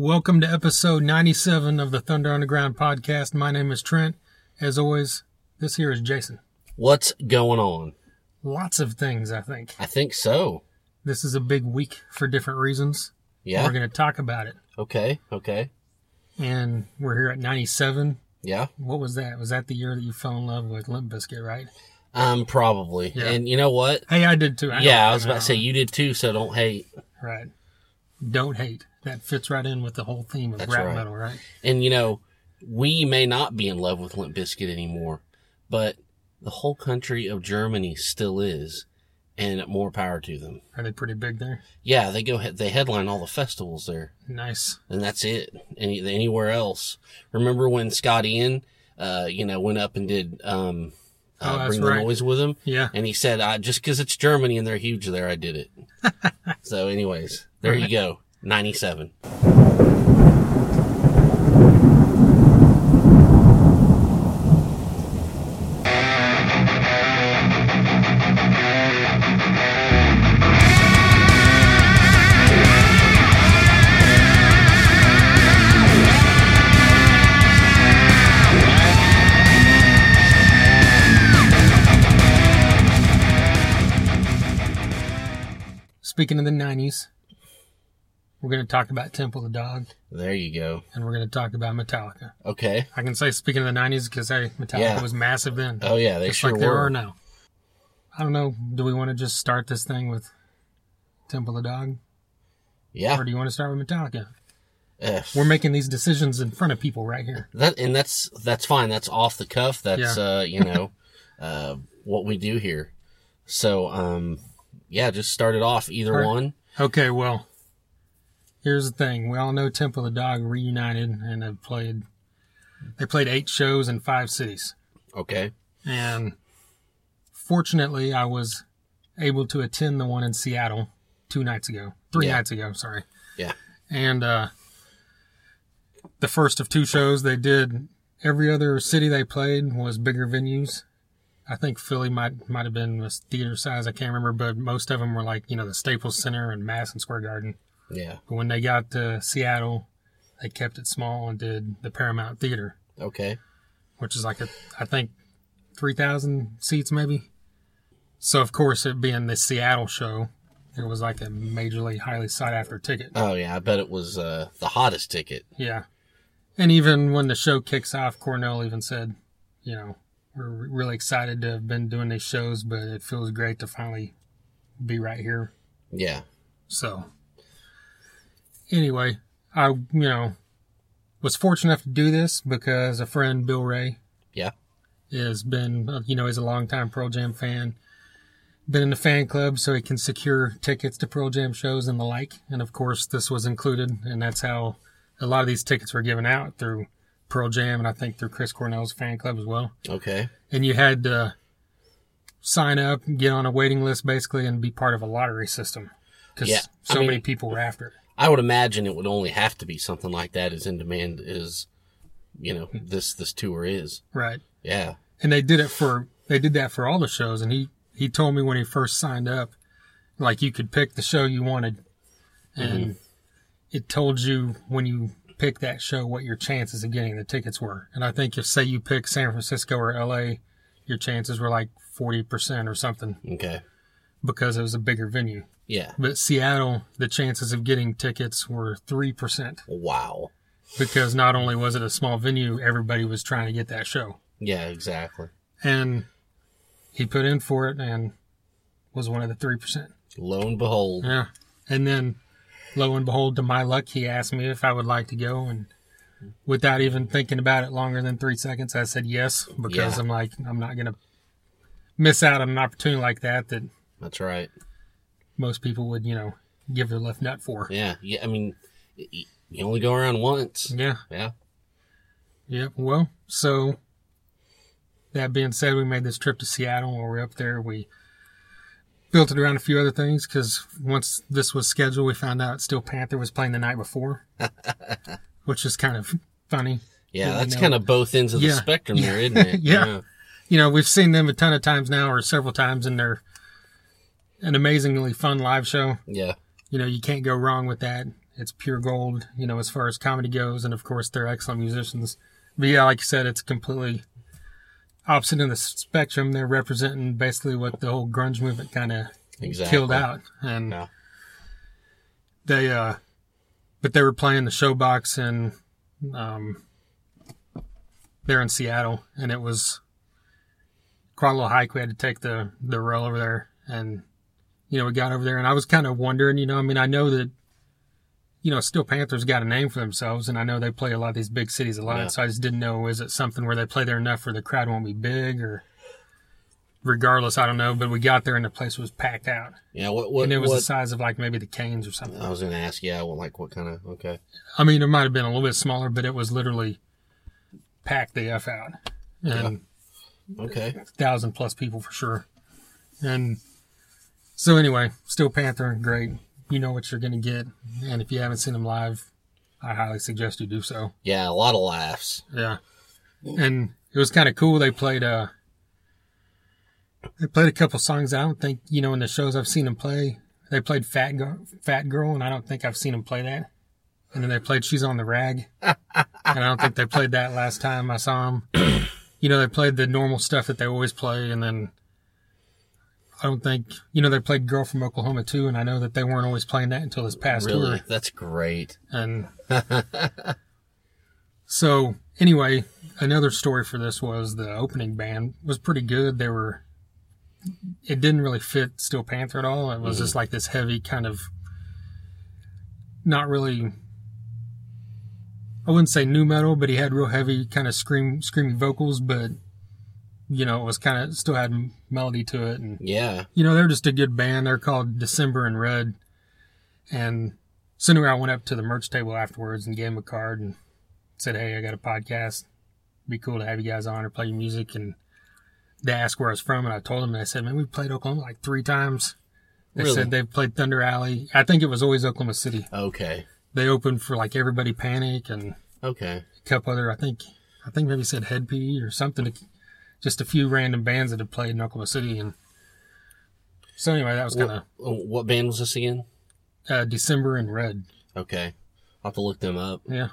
Welcome to episode 97 of the Thunder Underground podcast. My name is Trent. As always, this here is Jason. What's going on? Lots of things, I think. I think so. This is a big week for different reasons. Yeah. We're going to talk about it. Okay. Okay. And we're here at 97. Yeah. What was that? Was that the year that you fell in love with Limp Bizkit, right? Um, probably. Yeah. And you know what? Hey, I did too. I yeah. I was about to say you did too, so don't hate. Right. Don't hate. That fits right in with the whole theme of That's rap right. metal, right? And you know, we may not be in love with Limp Bizkit anymore, but the whole country of Germany still is, and more power to them. Are they pretty big there? Yeah, they go. They headline all the festivals there, Nice. and that's it. Any anywhere else? Remember when Scott Ian, uh, you know, went up and did um, Oh, uh, that's bring the right. noise with him? Yeah. And he said, I, just because it's Germany and they're huge there, I did it. so, anyways, there you go. 97. Speaking of the 90s, we're going to talk about Temple of the Dog There you go. and we're going to talk about Metallica. Okay. I can say speaking of the 90s because hey, Metallica Yeah. was massive then. Oh, yeah, they just sure like were. are now. I don't know. Do we want to just start this thing with Temple of the Dog? Yeah. Or do you want to start with Metallica? Eh, We're making these decisions in front of people right here. that and that's that's fine. That's off the cuff. That's Yeah. uh, you know, uh, what we do here. So, um, yeah, just start it off. Either Alright. one. Okay, well, here's the thing. We all know Temple of the Dog reunited and have played. They played eight shows in five cities. Okay. And fortunately, I was able to attend the one in Seattle two nights ago, three Yeah. nights ago, sorry. Yeah. And uh, the first of two shows they did, every other city they played was bigger venues. I think Philly might might have been this theater size. I can't remember, but most of them were like you know the Staples Center and Madison Square Garden. Yeah. But when they got to Seattle, they kept it small and did the Paramount Theater Okay. which is like a I think three thousand seats maybe. So of course it being the Seattle show, it was like a majorly highly sought after ticket. Oh, yeah. I bet it was uh, the hottest ticket. Yeah. And even when the show kicks off, Cornell even said, you know, we're really excited to have been doing these shows, but it feels great to finally be right here. Yeah. So anyway, I you know was fortunate enough to do this because a friend Bill Ray Yeah. has been, uh, you know, he's a longtime Pearl Jam fan. Been in the fan club so he can secure tickets to Pearl Jam shows and the like. And of course, this was included, and that's how a lot of these tickets were given out through Pearl Jam and I think through Chris Cornell's fan club as well. Okay. And you had to sign up, get on a waiting list basically, and be part of a lottery system because Yeah, I so mean- many people were after it. I would imagine it would only have to be something like that as in demand as, you know, hmm. this this tour is. Right. Yeah. and they did it for they did that for all the shows and he he told me when he first signed up like you could pick the show you wanted mm-hmm. and it told you when you pick that show what your chances of getting the tickets were and i think if say you pick san francisco or la your chances were like 40% or something Okay. Because it was a bigger venue Yeah. but seattle the chances of getting tickets were 3% Wow. because not only was it a small venue everybody was trying to get that show Yeah, exactly. and he put in for it and was one of the three percent. Lo and behold. Yeah, and then lo and behold, to my luck, he asked me if I would like to go, and without even thinking about it longer than three seconds, I said yes because Yeah. I'm like I'm not gonna miss out on an opportunity like that that That's right. most people would you know give their left nut for. Yeah. Yeah. I mean, you only go around once. Yeah. Yeah. Yep. Well, so that being said, we made this trip to Seattle. While we we're up there, we built it around a few other things because once this was scheduled, we found out Steel Panther was playing the night before, which is kind of funny. Yeah. Yeah, That's kind of both ends of the Yeah. spectrum there, isn't it? Yeah. You know, we've seen them a ton of times now, or several times, and they're an amazingly fun live show. Yeah. You know, you can't go wrong with that. it's pure gold, you know, as far as comedy goes, and of course they're excellent musicians. But yeah, like you said, it's completely opposite in the spectrum. They're representing basically what the whole grunge movement kind of Exactly. killed out, and Yeah. they uh, but they were playing the Showbox and um, they're in Seattle, and it was quite a little hike. We had to take the the rail over there, and you know we got over there, and I was kind of wondering, you know, I mean, I know that you know Steel Panthers got a name for themselves, and I know they play a lot of these big cities a lot, Yeah. so I just didn't know is it something where they play there enough where the crowd won't be big or. Regardless, I don't know, but we got there and the place was packed out, Yeah. What? What? and it was the size of like maybe the Cain's or something. I was gonna ask. Yeah. What? Like what kind of? Okay. I mean, it might have been a little bit smaller, but it was literally packed the f out, and Okay. thousand plus people for sure. And so anyway, Steel Panther, great. You know what you're gonna get, and if you haven't seen them live, I highly suggest you do so. Yeah. A lot of laughs. Yeah, and it was kind of cool. They played uh, they played a couple songs. I don't think you know in the shows I've seen them play. They played Fat Girl, Fat Girl, and I don't think I've seen them play that. And then they played She's on the Rag, and I don't think they played that last time I saw them. you know, they played the normal stuff that they always play, and then I don't think you know they played Girl from Oklahoma too, and I know that they weren't always playing that until this past Really? tour. That's great. And so, anyway, another story for this was the opening band was pretty good. They were, it didn't really fit Steel Panther at all. It was just mm-hmm. like this heavy kind of, not really, I wouldn't say new metal, but he had real heavy kind of scream, screamy vocals, but, you know, it was kind of, still had melody to it. And, Yeah. you know, they're just a good band. They're called December in Red. And so anyway, I went up to the merch table afterwards and gave him a card and said, Hey, I got a podcast. Be cool to have you guys on or play your music. And they asked where I was from. And I told them, and I said, Man, we played Oklahoma like three times. They Really? said they've played Thunder Alley. I think it was always Oklahoma City. Okay. They opened for like Everybody Panic and Okay. a couple other, I think, I think maybe said Head P or something. Just a few random bands that had played in Oklahoma City. And so anyway, that was kind of What, what band was this again? uh, December in Red. Okay. I'll have to look them up. Yeah.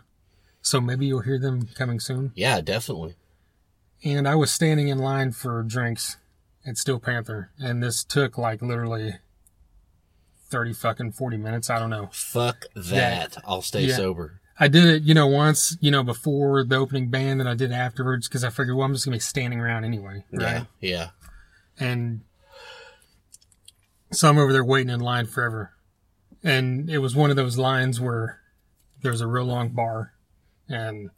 So maybe you'll hear them coming soon. Yeah, definitely. And I was standing in line for drinks at Steel Panther, and this took like literally 30 fucking 40 minutes. I don't know. Fuck that. I'll stay Yeah. sober. I did it, you know, once, you know, before the opening band, and I did afterwards because I figured, well, I'm just going to be standing around anyway. Right. Yeah. Yeah. And so I'm over there waiting in line forever. And it was one of those lines where there was a real long bar and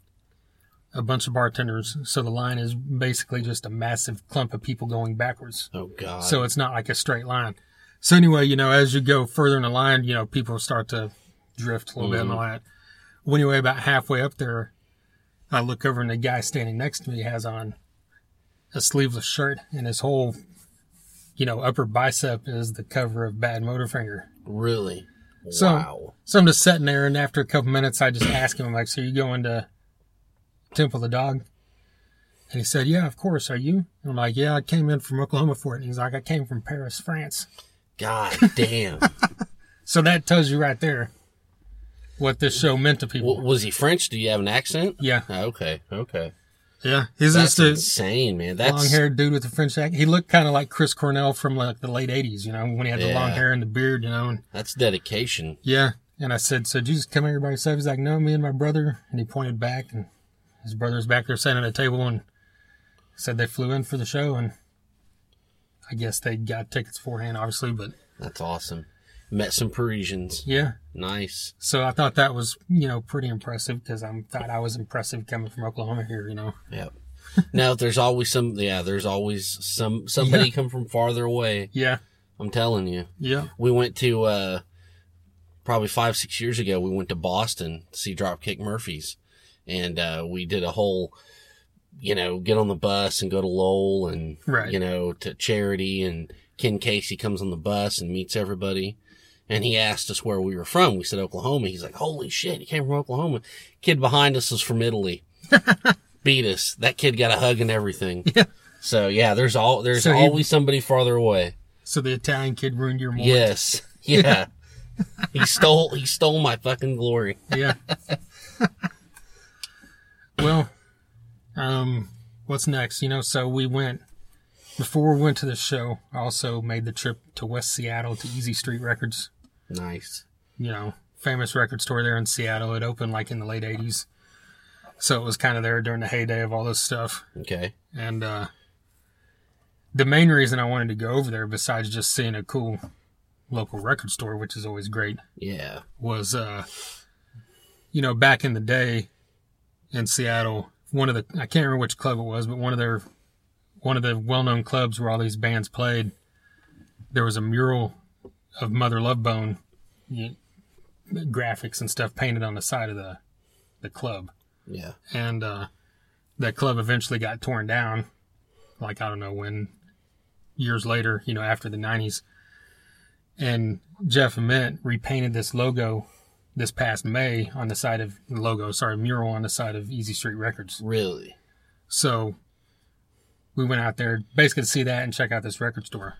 a bunch of bartenders. So the line is basically just a massive clump of people going backwards. Oh God. So it's not like a straight line. So anyway, you know, as you go further in the line, you know, people start to drift a little bit in the line. Anyway, about halfway up there, I look over and the guy standing next to me has on a sleeveless shirt and his whole, you know, upper bicep is the cover of Bad Motorfinger. really? So- wow. So I'm just sitting there and after a couple minutes, I just ask him, I'm like, so you going to Temple the Dog? And he said, yeah, of course. Are you? And I'm like, yeah, I came in from Oklahoma for it. And he's like, I came from Paris, France. God damn. So that tells you right there what this show meant to people. W- was he French? Do you have an accent? yeah, uh, Okay. Okay. yeah. He's That's just a insane, man. That's long-haired dude with a French accent. He looked kind of like Chris Cornell from like the late '80s, you know, when he had the long hair and the beard, you know. And that's dedication. yeah, and I said, "So did you just come here by yourself?" He's like, "No, me and my brother." And he pointed back, and his brother's back there sitting at a table, and said they flew in for the show, and I guess they got tickets beforehand, obviously, but That's awesome. Met some Parisians. yeah. Nice. So I thought that was, you know, pretty impressive because I thought I was impressive coming from Oklahoma here, you know. Yep. now there's always some. Yeah, there's always some somebody come from farther away. Yeah, I'm telling you. yeah, We went to uh probably five six years ago. We went to Boston to see Dropkick Murphys, and uh, we did a whole, you know, get on the bus and go to Lowell and Right. you know to Charity and Ken Casey comes on the bus and meets everybody. And he asked us where we were from. We said Oklahoma. He's like, "Holy shit, he came from Oklahoma." Kid behind us was from Italy. Beat us. That kid got a hug and everything. Yeah. So yeah, there's all there's So he- always somebody farther away. So the Italian kid ruined your morning. Yes. Yeah. he stole he stole my fucking glory. Yeah. well, um, what's next? You know, so we went before we went to the show. I also made the trip to West Seattle to Easy Street Records. Nice. You know, famous record store there in Seattle. It opened like in the late '80s, so it was kind of there during the heyday of all this stuff. Okay. And uh, the main reason I wanted to go over there, besides just seeing a cool local record store, which is always great, Yeah. was uh you know back in the day in Seattle one of the I can't remember which club it was but one of their one of the well-known clubs where all these bands played there was a mural of Mother Love Bone you know, graphics and stuff painted on the side of the the club Yeah. and uh that club eventually got torn down like I don't know when years later you know after the 90s and Jeff Ament repainted this logo this past May on the side of the logo, sorry, mural on the side of Easy Street Records. Really. So we went out there basically to see that and check out this record store.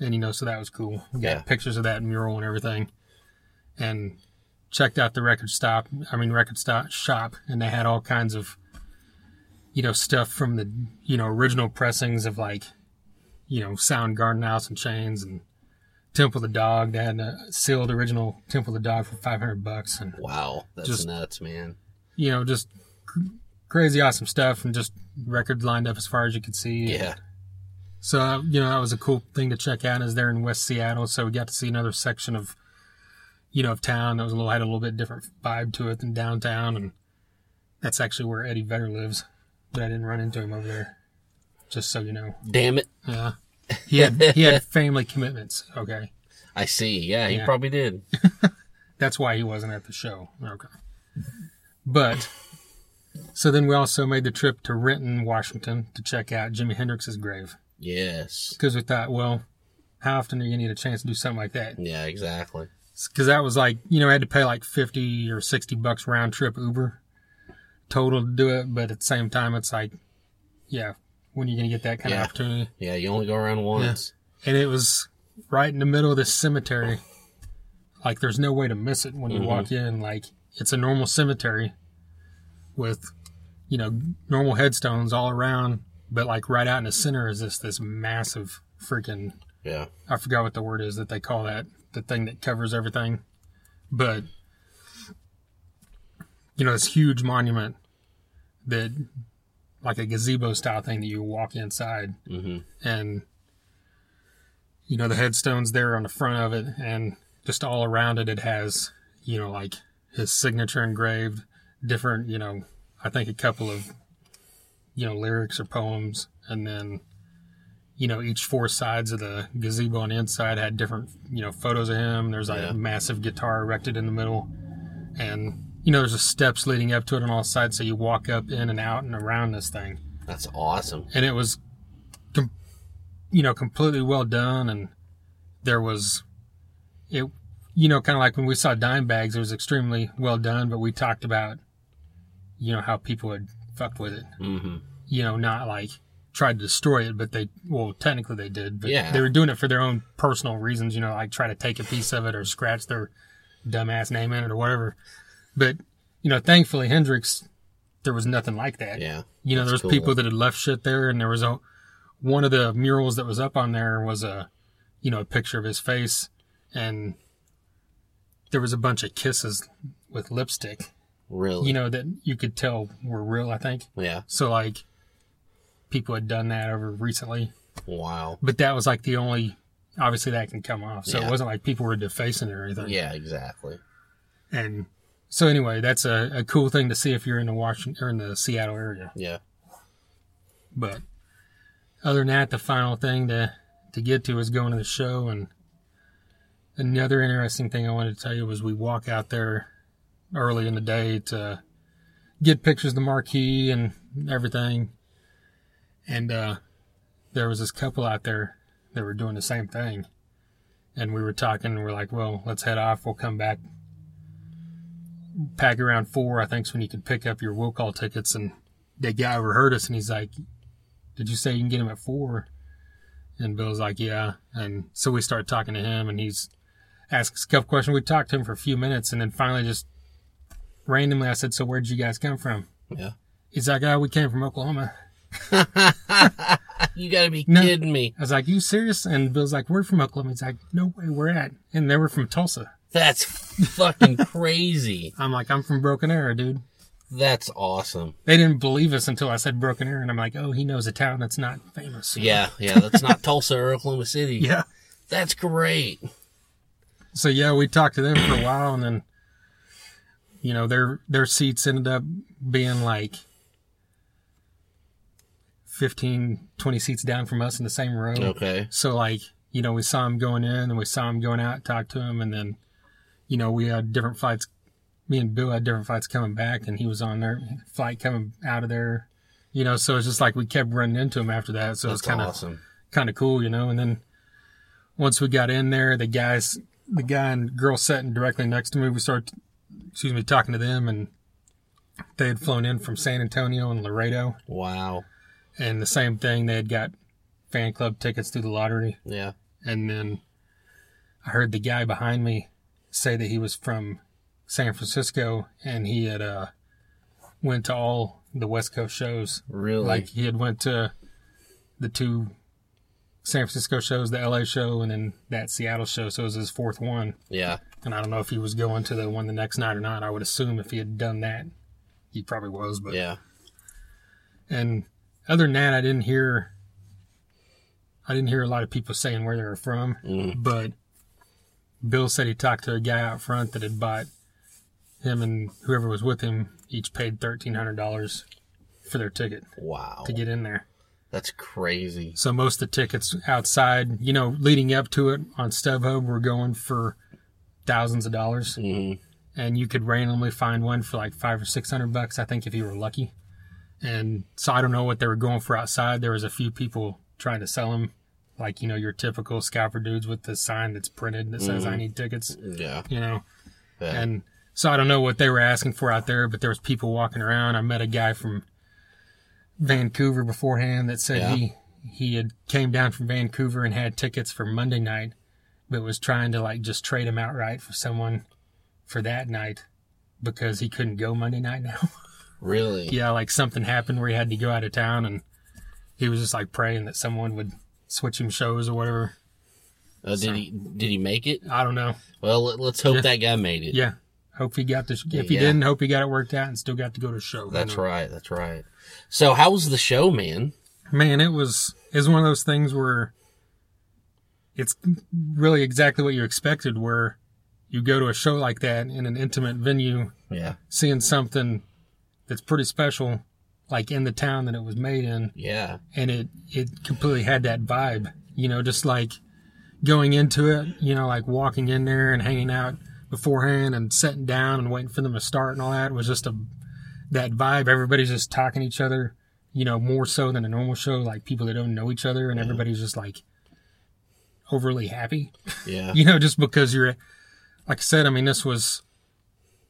And you know, so that was cool. We got Yeah. pictures of that mural and everything. And checked out the record stop, I mean record stop shop and they had all kinds of you know, stuff from the you know, original pressings of like you know, Soundgarden Alice in Chains and Temple of the Dog. They had a sealed original Temple of the Dog for five hundred bucks and Wow. That's Just- nuts, man. you know, just cr- crazy awesome stuff and just records lined up as far as you could see. Yeah. So, uh, you know, that was a cool thing to check out is there in West Seattle. So we got to see another section of, you know, of town that was a little, had a little bit different vibe to it than downtown. And that's actually where Eddie Vedder lives, but I didn't run into him over there. Just so you know. Damn it. Yeah. He had, he had family commitments. Okay. I see. Yeah, he Yeah. probably did. That's why he wasn't at the show. Okay. But so then we also made the trip to Renton, Washington to check out Jimi Hendrix's grave Yes. because we thought, well, how often are you going to get a chance to do something like that? Yeah, exactly. Because that was like, you know, I had to pay like 50 or 60 bucks round trip Uber total to do it. But at the same time, it's like, yeah, when are you going to get that kind Yeah. of opportunity? Yeah, you only go around once. and it was right in the middle of this cemetery. Like, there's no way to miss it when you Mhm. walk in. Like, it's a normal cemetery with, you know, normal headstones all around, but like right out in the center is this this massive freaking Yeah. I forgot what the word is that they call that the thing that covers everything, but you know, this huge monument that like a gazebo style thing that you walk inside hmm and you know the headstones there on the front of it and just all around it it has you know like his signature engraved different you know i think a couple of you know lyrics or poems and then you know each four sides of the gazebo on the inside had different you know photos of him there's like Yeah. a massive guitar erected in the middle and you know there's just steps leading up to it on all sides so you walk up in and out and around this thing That's awesome. and it was com- you know completely well done and there was it you know kind of like when we saw Dimebag's it was extremely well done but we talked about you know how people had fucked with it hmm you know not like tried to destroy it but they well technically they did but Yeah. they were doing it for their own personal reasons you know like try to take a piece of it or scratch their dumbass name in it or whatever but you know thankfully hendrix there was nothing like that Yeah. you know, there was cool. people that had left shit there, and there was a one of the murals that was up on there was a, you know, a picture of his face, and there was a bunch of kisses with lipstick, Really. you know, that you could tell were real. I think Yeah. so. Like, people had done that over recently, Wow. but that was like the only. Obviously, that can come off, so Yeah. it wasn't like people were defacing it or anything. Yeah, exactly. And so anyway, that's a, a cool thing to see if you're in the Washington or in the Seattle area. Yeah. But other than that, the final thing to to get to is going to the show. And another interesting thing I wanted to tell you was we walk out there early in the day to get pictures of the marquee and everything. And uh, there was this couple out there that were doing the same thing. And we were talking, and we're like, well, let's head off. We'll come back. Pack around four, I think, is when you can pick up your will call tickets. And that guy overheard us, and he's like, did you say you can get him at four? And Bill's like, yeah. And so we started talking to him, and he's asked us a couple questions. We talked to him for a few minutes, and then finally, just randomly, I said, "So where'd you guys come from?" Yeah. He's like, "Oh, we came from Oklahoma." You gotta be No. kidding me. I was like, "You serious?" And Bill's like, "We're from Oklahoma." He's like, "No way, we're at," and they were from Tulsa. That's fucking crazy. I'm like, "I'm from Broken Arrow, dude." That's awesome. They didn't believe us until I said Broken Arrow, and I'm like, "Oh, he knows a town that's not famous." Yeah, yeah. That's not Tulsa or Oklahoma City. yeah. That's great. So yeah, we talked to them for a while, and then you know their their seats ended up being like 15, 20 seats down from us in the same row. Okay. So like you know we saw him going in, and we saw him going out, talked to him, and then you know we had different flights. Me and Bill had different flights coming back, and he was on their flight coming out of there. You know, so it's just like we kept running into him after that. So That's it's kind of awesome. kind of cool, you know. And then once we got in there, the guys, the guy and girl sitting directly next to me, we started, excuse me, talking to them, and they had flown in from San Antonio and Laredo, Wow. and the same thing. They had got fan club tickets through the lottery, Yeah. and then I heard the guy behind me say that he was from San Francisco, and he had uh went to all the West Coast shows. Really? Like he had went to the two San Francisco shows, the LA show, and then that Seattle show. So it was his fourth one. yeah. And I don't know if he was going to the one the next night or not. I would assume if he had done that, he probably was. But Yeah. and other than that, I didn't hear. I didn't hear a lot of people saying where they were from, Mm. but Bill said he talked to a guy out front that had bought him and whoever was with him each paid thirteen hundred dollars for their ticket Wow. to get in there. That's crazy. So most of the tickets outside, you know, leading up to it on StubHub were going for thousands of dollars, hmm and you could randomly find one for like five or six hundred bucks, I think, if you were lucky. And so I don't know what they were going for outside. There was a few people trying to sell them, like you know your typical scalper dudes with the sign that's printed that says "I need tickets," Yeah. you know. Yeah. And so I don't know what they were asking for out there, but there was people walking around. I met a guy from Vancouver beforehand that said Yeah. he he had came down from Vancouver and had tickets for Monday night, but was trying to like just trade them outright for someone for that night because he couldn't go Monday night now. really? yeah, like something happened where he had to go out of town and he was just like praying that someone would switch him shows or whatever. Uh, did So- he did he make it? I don't know. Well, let, us hope Yeah. that guy made it. Yeah. Hope he got the. If he Yeah. didn't, hope he got it worked out and still got to go to a show. you That's know? right. That's right. So, how was the show, man? Man, it was it's one of those things where it's really exactly what you expected. Where you go to a show like that in an intimate venue, Yeah. seeing something that's pretty special, like in the town that it was made in, Yeah. and it it completely had that vibe. You know, just like going into it, you know, like walking in there and hanging out beforehand and sitting down and waiting for them to start and all that was just a that vibe. Everybody's just talking to each other, you know, more so than a normal show, like people that don't know each other, and mm-hmm. everybody's just like overly happy Yeah. you know, just because you're, like I said, I mean, this was,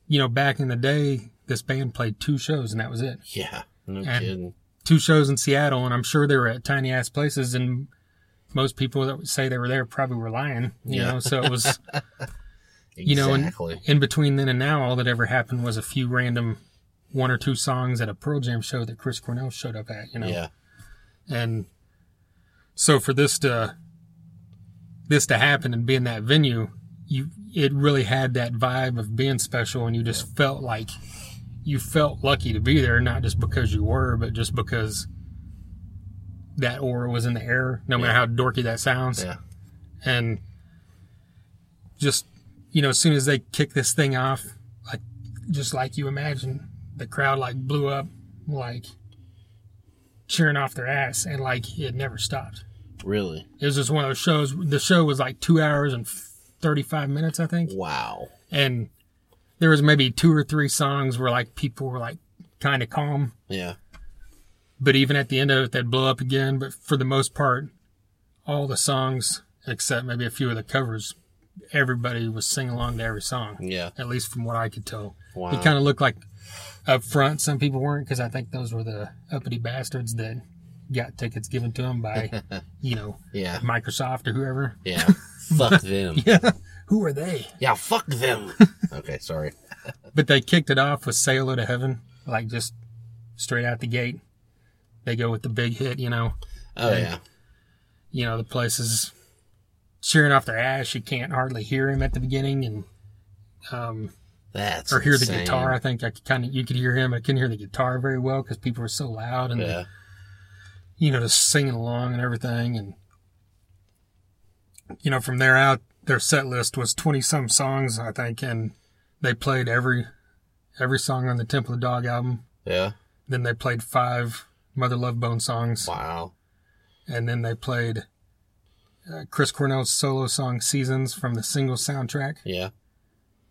you know, back in the day, this band played two shows and that was it. Yeah. No And- kidding. Two shows in Seattle, and I'm sure they were at tiny ass places, and most people that would say they were there probably were lying, you Yeah. know, so it was, you know, exactly. in between then and now, all that ever happened was a few random one or two songs at a Pearl Jam show that Chris Cornell showed up at, you know. yeah. And so for this to this to happen and be in that venue, you it really had that vibe of being special and you just felt like you felt lucky to be there, not just because you were, but just because that aura was in the air, no matter Yeah. how dorky that sounds. Yeah. And just you know, as soon as they kick this thing off, like just like you imagine, the crowd like blew up like cheering off their ass and like it never stopped. Really. It was just one of those shows. The show was like two hours and 35 minutes, I think. Wow. And there was maybe two or three songs where like people were like kind of calm. Yeah. But even at the end of it, they'd blow up again. But for the most part, all the songs, except maybe a few of the covers, everybody was singing along to every song. Yeah. At least from what I could tell. Wow. It kind of looked like up front, some people weren't because I think those were the uppity bastards that got tickets given to them by, you know, yeah. Microsoft or whoever. Yeah. Fuck them. Yeah. who are they? Yeah, fuck them. okay, sorry. But they kicked it off with Hello to Heaven, like just straight out the gate. They go with the big hit, you know. Oh yeah. You know, the place is cheering off their ass. You can't hardly hear him at the beginning and um That's or hear the guitar. I think I could kind of you could hear him. I couldn't hear the guitar very well because people were so loud and Yeah. You know just singing along and everything. And you know from there out, their set list was twenty some songs I think, and they played every every song on the Temple of the Dog album. Yeah. Then they played five Mother Love Bone songs, Wow. and then they played uh, Chris Cornell's solo song "Seasons" from the Singles soundtrack. Yeah.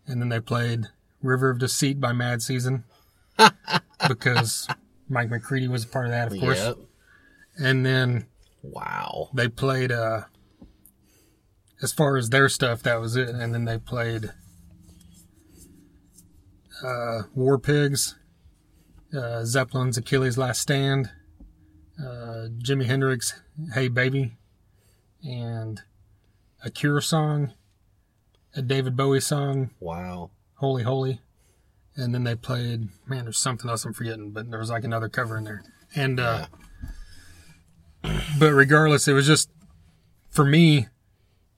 and then they played River of Deceit by Mad Season because Mike McCready was a part of that, of course. Yep. And then Wow. they played, uh, as far as their stuff, that was it. And then they played uh, War Pigs, uh, Zeppelin's Achilles' Last Stand, uh, Jimi Hendrix, Hey Baby, and a Cure song, a David Bowie song, Wow. Holy Holy. And then they played, man, there's something else I'm forgetting, but there was like another cover in there. And, uh, but regardless, it was just, for me,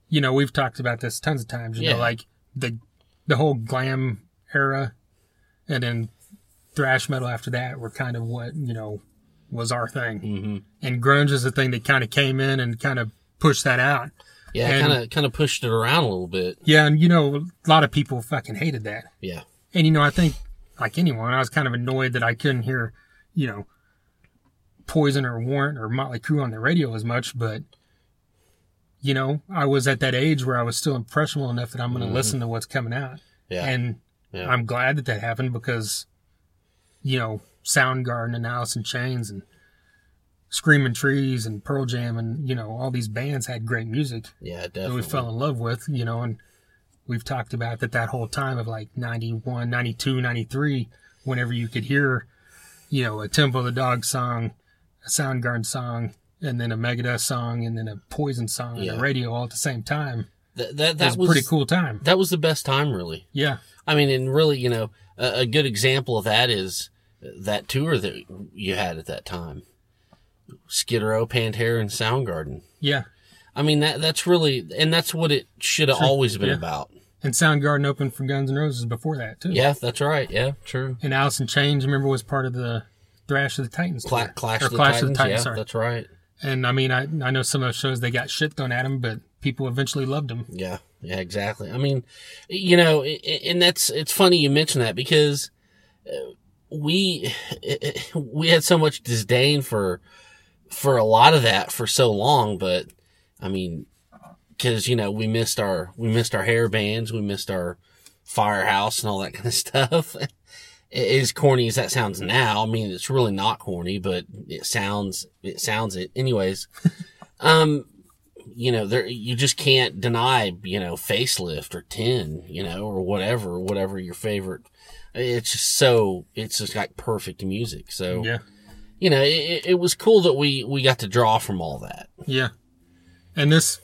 you know, we've talked about this tons of times, you Yeah. know, like the, the whole glam era and then thrash metal after that were kind of what, you know, was our thing. hmm And grunge is the thing that kind of came in and kind of pushed that out. Yeah, kind of kind of pushed it around a little bit. Yeah. And, you know, a lot of people fucking hated that. Yeah. And you know, I think like anyone, I was kind of annoyed that I couldn't hear, you know, Poison or Warrant or Motley Crue on the radio as much, but you know, I was at that age where I was still impressionable enough that I'm going to mm-hmm. listen to what's coming out. Yeah. And yeah. I'm glad that that happened because, you know, Soundgarden and Alice in Chains and Screaming Trees and Pearl Jam and, you know, all these bands had great music yeah, that definitely. we fell in love with, you know, and we've talked about that that whole time of like 91, 92, 93, whenever you could hear, you know, a Temple of the Dog song, a Soundgarden song, and then a Megadeth song, and then a Poison song on Yeah. the radio all at the same time. Th- that That that was a pretty cool time. That was the best time, really. Yeah. I mean, and really, you know, a, a good example of that is that tour that you had at that time. Skid Row, Pantera, and Soundgarden. Yeah. I mean, that that's really, and that's what it should have always been yeah. about. And Soundgarden opened for Guns N' Roses before that, too. Yeah, that's right. Yeah, true. And Alice in Chains, remember, was part of the Thrash of the Titans. Cla- Clash, Or of the Clash Titans. of the Titans, yeah, that's right. And I mean, I, I know some of those shows, they got shit thrown at them, but people eventually loved them. Yeah, yeah, exactly. I mean, you know, and that's it's funny you mention that because uh, we we had so much disdain for for a lot of that for so long, but I mean, because you know we missed our we missed our hair bands, we missed our firehouse and all that kind of stuff. As corny as that sounds now, I mean it's really not corny, but it sounds it sounds it anyways. Um, you know, there you just can't deny, you know, facelift or Ten, you know, or whatever, whatever your favorite. It's just so it's just like perfect music. So Yeah. you know, it, it was cool that we we got to draw from all that. Yeah. And this,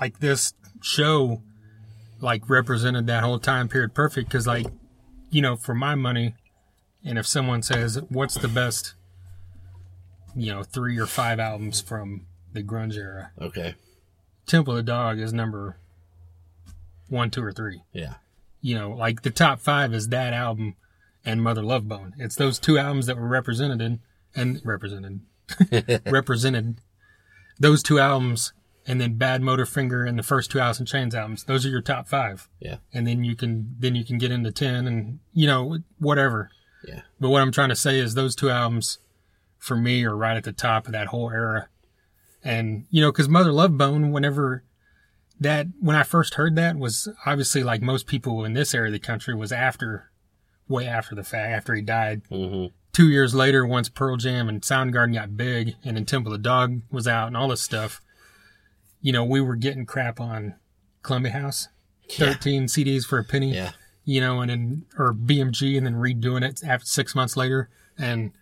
like this show, like represented that whole time period perfect because, like, you know, for my money, and if someone says, what's the best, you know, three or five albums from the grunge era, Okay. Temple of the Dog is number one, two, or three. Yeah. You know, like the top five is that album and Mother Love Bone. It's those two albums that were represented in, and represented represented those two albums and then Bad Motorfinger and the first two Alice in Chains albums. Those are your top five. Yeah. And then you can then you can get into ten and you know whatever. Yeah. But what I'm trying to say is those two albums for me are right at the top of that whole era. And you know, because Mother Love Bone, whenever that when I first heard that was obviously like most people in this area of the country was after, way after the fact, after he died hmm two years later, once Pearl Jam and Soundgarden got big, and then Temple of the Dog was out, and all this stuff, you know, we were getting crap on Columbia House, Yeah. thirteen CDs for a penny, Yeah. you know, and then or BMG, and then redoing it after six months later, and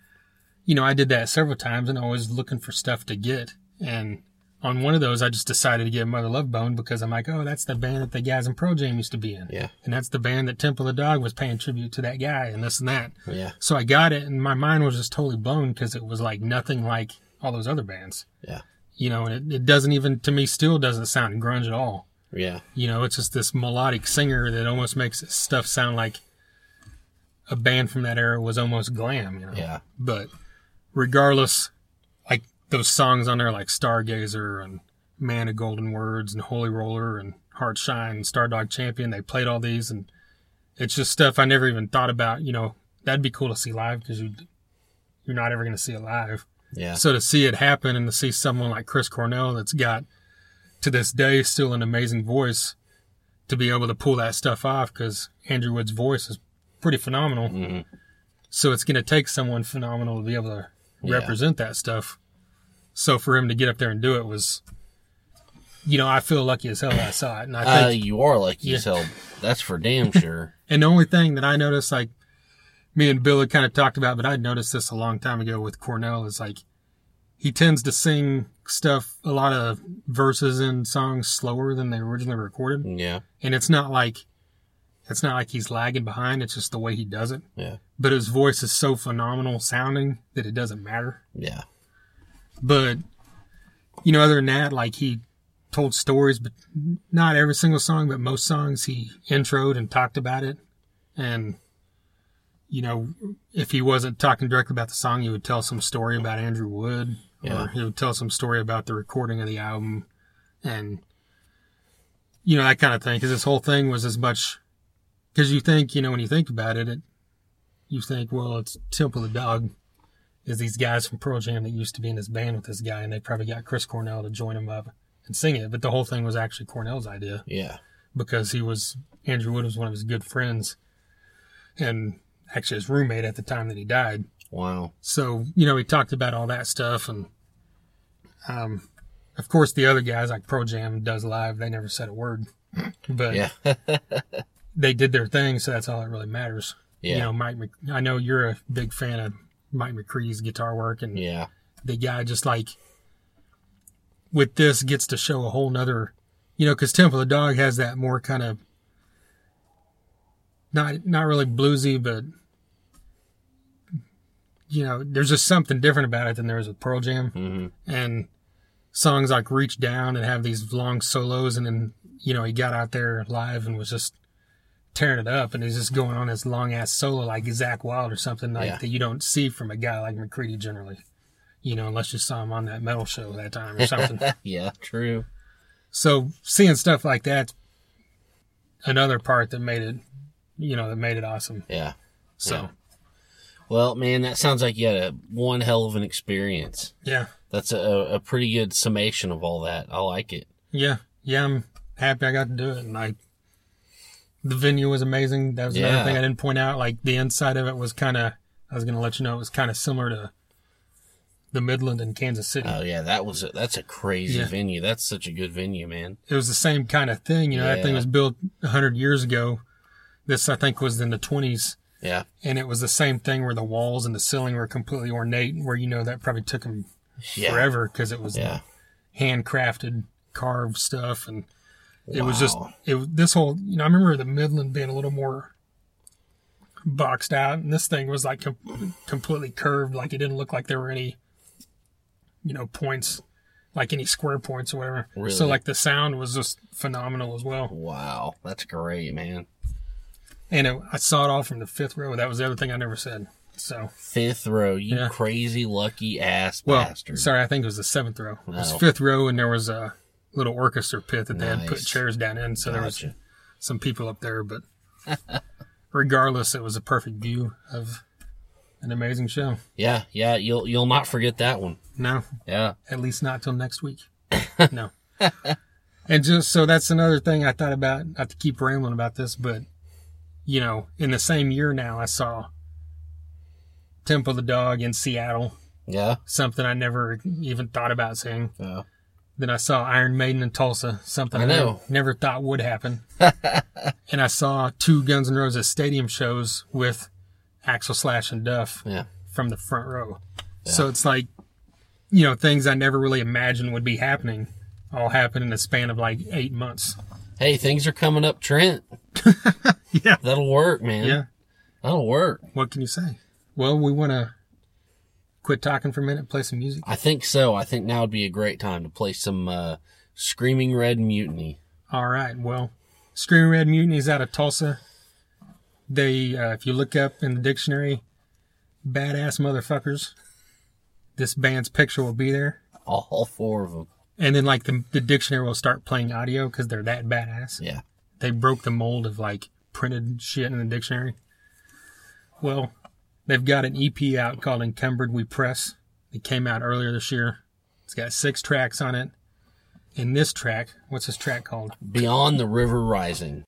you know, I did that several times, and always looking for stuff to get, and on one of those, I just decided to get Mother Love Bone because I'm like, oh, that's the band that the guys in Pearl Jam used to be in. Yeah. And that's the band that Temple of the Dog was paying tribute to that guy and this and that. Yeah. So I got it and my mind was just totally blown because it was like nothing like all those other bands. Yeah. You know, and it, it doesn't even, to me, still doesn't sound grunge at all. Yeah. You know, it's just this melodic singer that almost makes stuff sound like a band from that era was almost glam, you know. Yeah. But regardless, like those songs on there like Stargazer and Man of Golden Words and Holy Roller and Heart Shine and Stardog Champion, they played all these and it's just stuff I never even thought about, you know, that'd be cool to see live because you you're not ever going to see it live. Yeah. So to see it happen and to see someone like Chris Cornell that's got to this day still an amazing voice to be able to pull that stuff off because Andrew Wood's voice is pretty phenomenal. hmm So it's going to take someone phenomenal to be able to Yeah. represent that stuff. So for him to get up there and do it was, you know, I feel lucky as hell that I saw it. And I Uh, you are you Yeah. hell. That's for damn sure. and the only thing that I noticed, like me and Bill had kind of talked about, but I'd noticed this a long time ago with Cornell is like, he tends to sing stuff, a lot of verses in songs slower than they originally recorded. Mm, yeah. And it's not like, it's not like he's lagging behind. It's just the way he does it. Yeah. But his voice is so phenomenal sounding that it doesn't matter. Yeah. But, you know, other than that, like he told stories, but not every single song, but most songs he introed and talked about it. And, you know, if he wasn't talking directly about the song, he would tell some story about Andrew Wood, Yeah. or he would tell some story about the recording of the album, and you know that kind of thing. Because this whole thing was as much because you think, you know, when you think about it, it you think, well, it's Temple of the Dog is these guys from Pearl Jam that used to be in this band with this guy, and they probably got Chris Cornell to join him up and sing it. But the whole thing was actually Cornell's idea Yeah. because he was Andrew Wood was one of his good friends, and actually his roommate at the time that he died. Wow. So you know, he talked about all that stuff, and um, of course the other guys like Pearl Jam does live. They never said a word, but Yeah. they did their thing, so that's all that really matters. yeah. You know, Mike. Mc- I know you're a big fan of Mike McCready's guitar work, and yeah. the guy just like with this gets to show a whole nother you know because temple of the dog has that more kind of not not really bluesy but you know there's just something different about it than there is with pearl jam hmm and songs like reach down and have these long solos and then you know he got out there live and was just tearing it up and he's just going on this long ass solo like Zakk Wylde or something like Yeah. that you don't see from a guy like McCready generally. You know, unless you saw him on that metal show that time or something. yeah. True. so seeing stuff like that another part that made it you know, that made it awesome. Yeah. So Yeah. Well, man, that sounds like you had a one hell of an experience. yeah. That's a, a pretty good summation of all that. I like it. Yeah. Yeah, I'm happy I got to do it and I the venue was amazing. That was Yeah. another thing I didn't point out. Like the inside of it was kind of. I was gonna let you know it was kind of similar to the Midland in Kansas City. Oh yeah, that was a, that's a crazy Yeah. venue. That's such a good venue, man. it was the same kind of thing. You know, that thing was built hundred years ago. This I think was in the twenties, Yeah. and it was the same thing where the walls and the ceiling were completely ornate. Where you know that probably took them Yeah. forever because it was Yeah. handcrafted, carved stuff, and it was just it this whole. You know, I remember the Midland being a little more boxed out, and this thing was like com- completely curved. Like it didn't look like there were any, you know, points, like any square points or whatever. Really? So like the sound was just phenomenal as well. Wow. That's great, man. And it, I saw it all from the fifth row. That was the other thing I never said. So, Fifth row, you Yeah. crazy lucky ass well, bastard. sorry, I think it was the seventh row. It was Oh. fifth row, and there was a little orchestra pit that they had put chairs down in. So there was some people up there, but regardless, it was a perfect view of an amazing show. Yeah, yeah, you'll you'll not forget that one. No, Yeah. at least not till next week. no. And just so that's another thing I thought about. Not to keep rambling about this, but you know, in the same year now, I saw Temple of the Dog in Seattle. Yeah. Something I never even thought about seeing. Yeah. Then I saw Iron Maiden in Tulsa. Something I I, never, never thought would happen. and I saw two Guns N' Roses stadium shows with Axl Slash and Duff Yeah. from the front row. So it's like you know, things I never really imagined would be happening all happened in a span of like eight months. Hey, things are coming up, Trent. Yeah. That'll work, man. Yeah. That'll work. What can you say? Well, we want to quit talking for a minute, play some music. I think so. I think now would be a great time to play some uh, Screaming Red Mutiny. All right. Well, Screaming Red Mutiny is out of Tulsa. They, uh, if you look up in the dictionary, badass motherfuckers, this band's picture will be there. All four of them. And then, like, the, the dictionary will start playing audio because they're that badass. Yeah. They broke the mold of, like, printed shit in the dictionary. Well, they've got an EP out called Encumbered We Press. It came out earlier this year. It's got six tracks on it. In this track, what's this track called? Beyond the River Rising.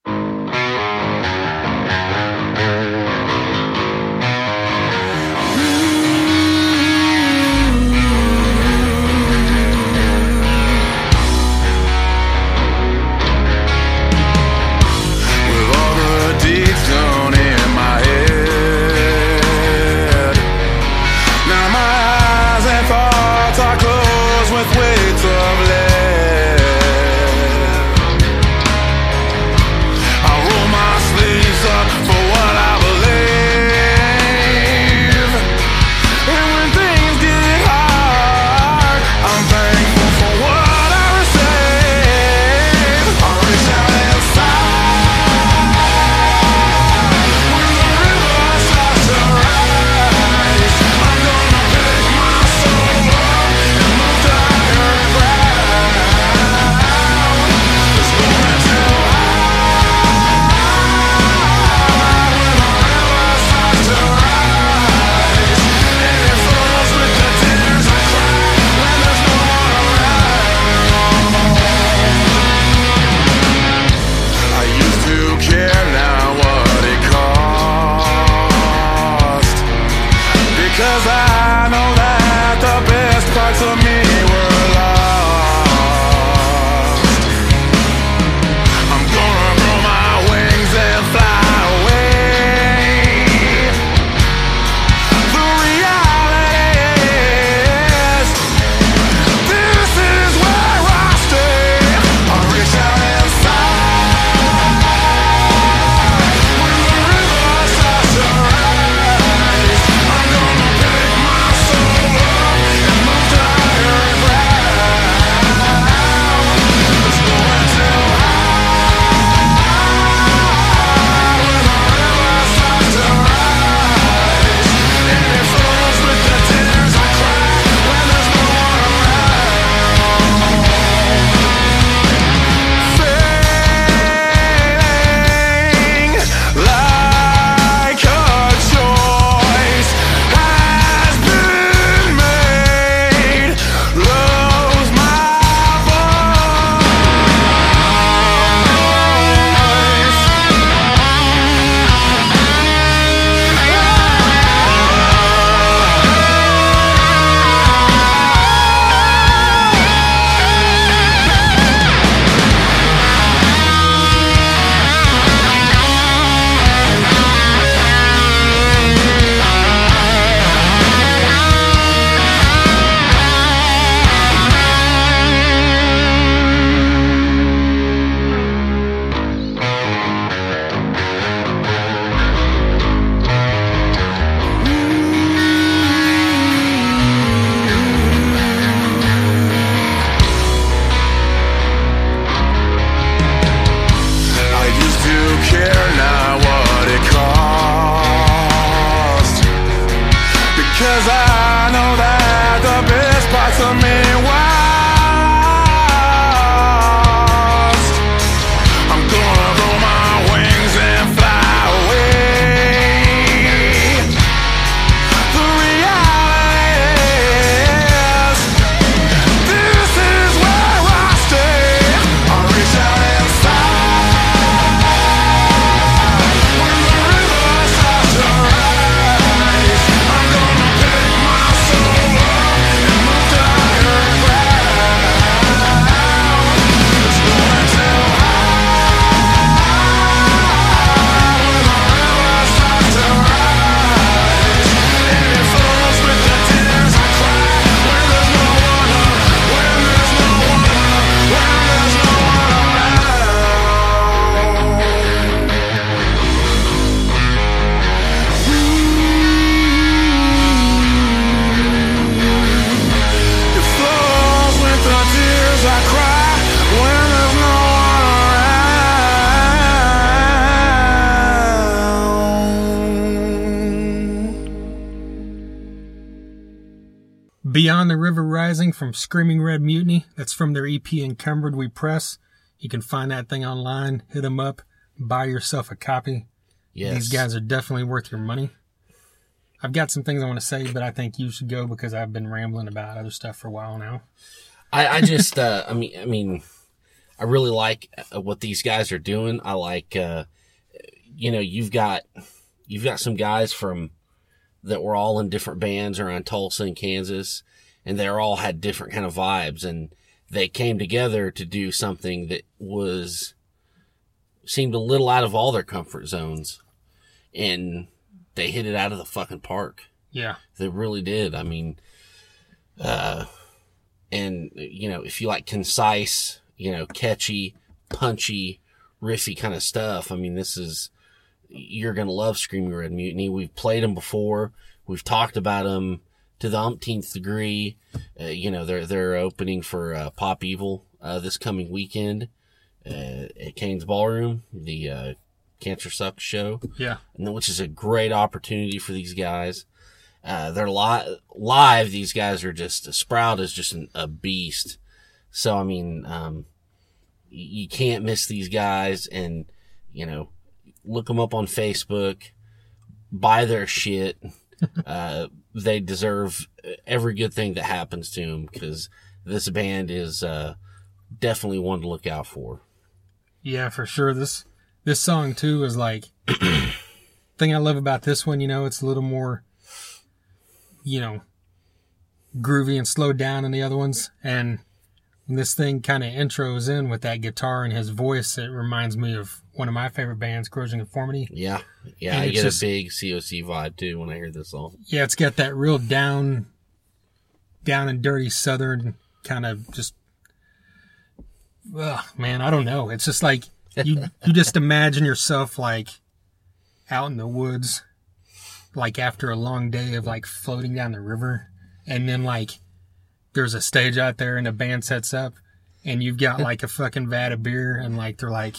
Beyond the River Rising from Screaming Red Mutiny. That's from their EP Encumbered We Press. You can find that thing online. Hit them up. Buy yourself a copy. Yes. These guys are definitely worth your money. I've got some things I want to say, but I think you should go because I've been rambling about other stuff for a while now. I, I just, uh, I mean, I mean, I really like uh, what these guys are doing. I like, uh, you know, you've got, you've got some guys from that were all in different bands around Tulsa and Kansas, and they all had different kind of vibes, and they came together to do something that was seemed a little out of all their comfort zones, and they hit it out of the fucking park. Yeah. They really did. I mean, uh, and you know, if you like concise, you know, catchy, punchy, riffy kind of stuff, I mean, this is you're gonna love Screaming Red Mutiny. We've played them before. We've talked about them to the umpteenth degree. Uh, you know, they're they're opening for uh, Pop Evil uh, this coming weekend uh, at Cain's Ballroom, the uh, Cancer Sucks show Yeah. and which is a great opportunity for these guys. Uh, they're li- live. These guys are just Sprout is just an, a beast. So I mean, um, y- you can't miss these guys, and you know, look them up on Facebook, buy their shit. uh, they deserve every good thing that happens to them because this band is uh, definitely one to look out for. Yeah, for sure. This this song too is like thing I love about this one, you know, it's a little more you know groovy and slowed down than the other ones and when this thing kind of intros in with that guitar and his voice it reminds me of one of my favorite bands Corrosion Conformity. Yeah, yeah, And I get just- a big COC vibe too when I hear this song. Yeah, it's got that real down down and dirty southern kind of just Ugh, man, I don't know. It's just like you you just imagine yourself like out in the woods like after a long day of like floating down the river and then like there's a stage out there and a band sets up and you've got like a fucking vat of beer and like they're like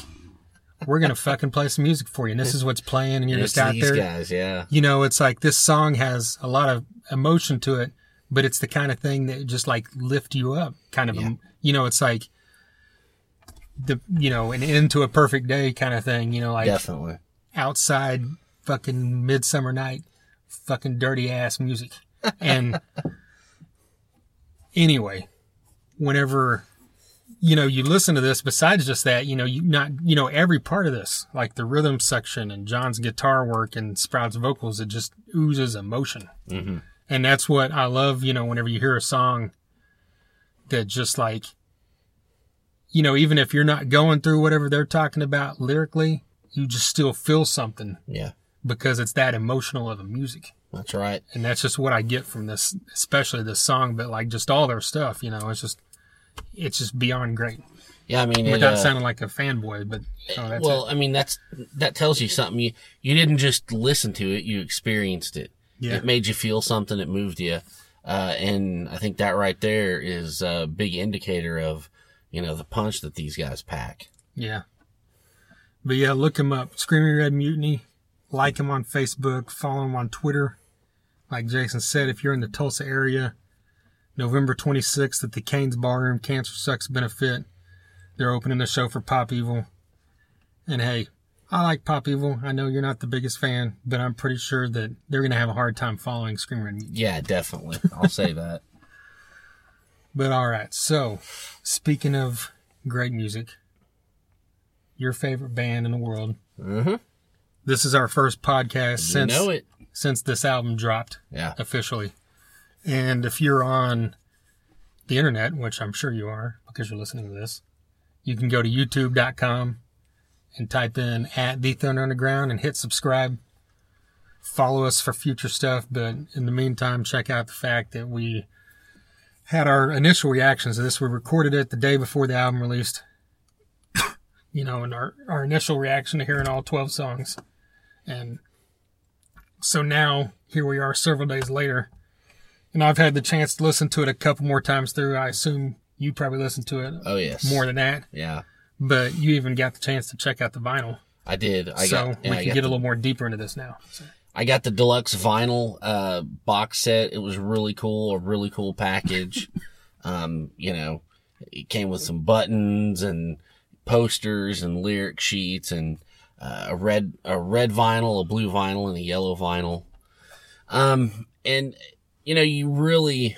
we're gonna fucking play some music for you and this is what's playing and you're It's just out these there guys, yeah. you know, it's like this song has a lot of emotion to it, but it's the kind of thing that just like lift you up, kind of, Yeah. you know, it's like the, you know, an into a perfect day kind of thing, you know, like Definitely. outside fucking midsummer night, fucking dirty ass music. And anyway, whenever, you know, you listen to this, besides just that, you know, you not, you know, every part of this, like the rhythm section and John's guitar work and Sprout's vocals, it just oozes emotion. Mhm. And that's what I love, you know, whenever you hear a song that just like, you know, even if you're not going through whatever they're talking about lyrically, you just still feel something Yeah, because it's that emotional of a music. That's right. And that's just what I get from this, especially this song, but like just all their stuff, you know, it's just, it's just beyond great. Yeah, I mean, it, Without uh, sounding like a fanboy, but you know, that's well, it. I mean, that's that tells you something. You you didn't just listen to it; you experienced it. Yeah. It made you feel something. It moved you, uh, and I think that right there is a big indicator of you know the punch that these guys pack. Yeah. But yeah, look him up. Screaming Red Mutiny. Like him on Facebook. Follow him on Twitter. Like Jason said, if you're in the Tulsa area, November 26th at the Cain's Ballroom Cancer Sucks benefit, they're opening the show for Pop Evil. And hey, I like Pop Evil. I know you're not the biggest fan, but I'm pretty sure that they're going to have a hard time following Mutiny. Yeah, definitely. I'll say that. But all right, so speaking of great music, your favorite band in the world. Mm-hmm. This is our first podcast You since know it. since this album dropped Yeah. officially. And if you're on the internet, which I'm sure you are because you're listening to this, you can go to youtube.com and type in at the Thunder Underground and hit subscribe. Follow us for future stuff, but in the meantime, check out the fact that we had our initial reactions to this. We recorded it the day before the album released. you know, and our, our initial reaction to hearing all 12 songs. And so now here we are several days later. And I've had the chance to listen to it a couple more times through. I assume you probably listened to it Oh yes. more than that, Yeah, but you even got the chance to check out the vinyl. I did. I so got. we I can get a little more deeper into this now. So, I got the deluxe vinyl uh, box set. It was really cool, a really cool package. um, you know, it came with some buttons and posters and lyric sheets and uh, a red a red vinyl, a blue vinyl, and a yellow vinyl. Um, and you know, you really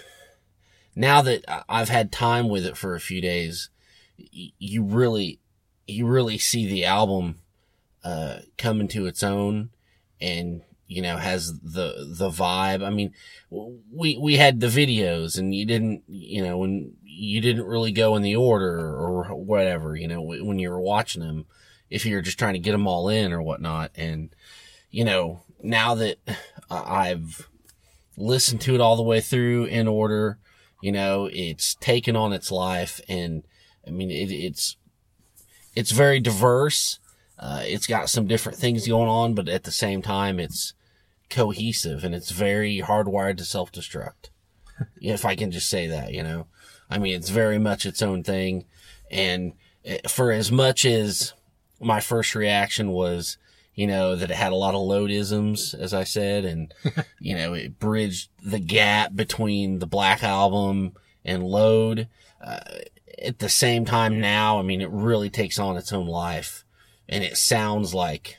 now that I've had time with it for a few days, you really you really see the album uh, come into its own and you know has the the vibe i mean we we had the videos and you didn't you know when you didn't really go in the order or whatever you know when you were watching them if you're just trying to get them all in or whatnot and you know now that i've listened to it all the way through in order you know it's taken on its life and i mean it, it's it's very diverse uh, it's got some different things going on, but at the same time, it's cohesive and it's very hardwired to self destruct. if I can just say that, you know, I mean, it's very much its own thing. And eh, for as much as my first reaction was, you know, that it had a lot of loadisms, as I said, and, you know, it bridged the gap between the Black Album and Load. Uh, at the same time now, I mean, it really takes on its own life and it sounds like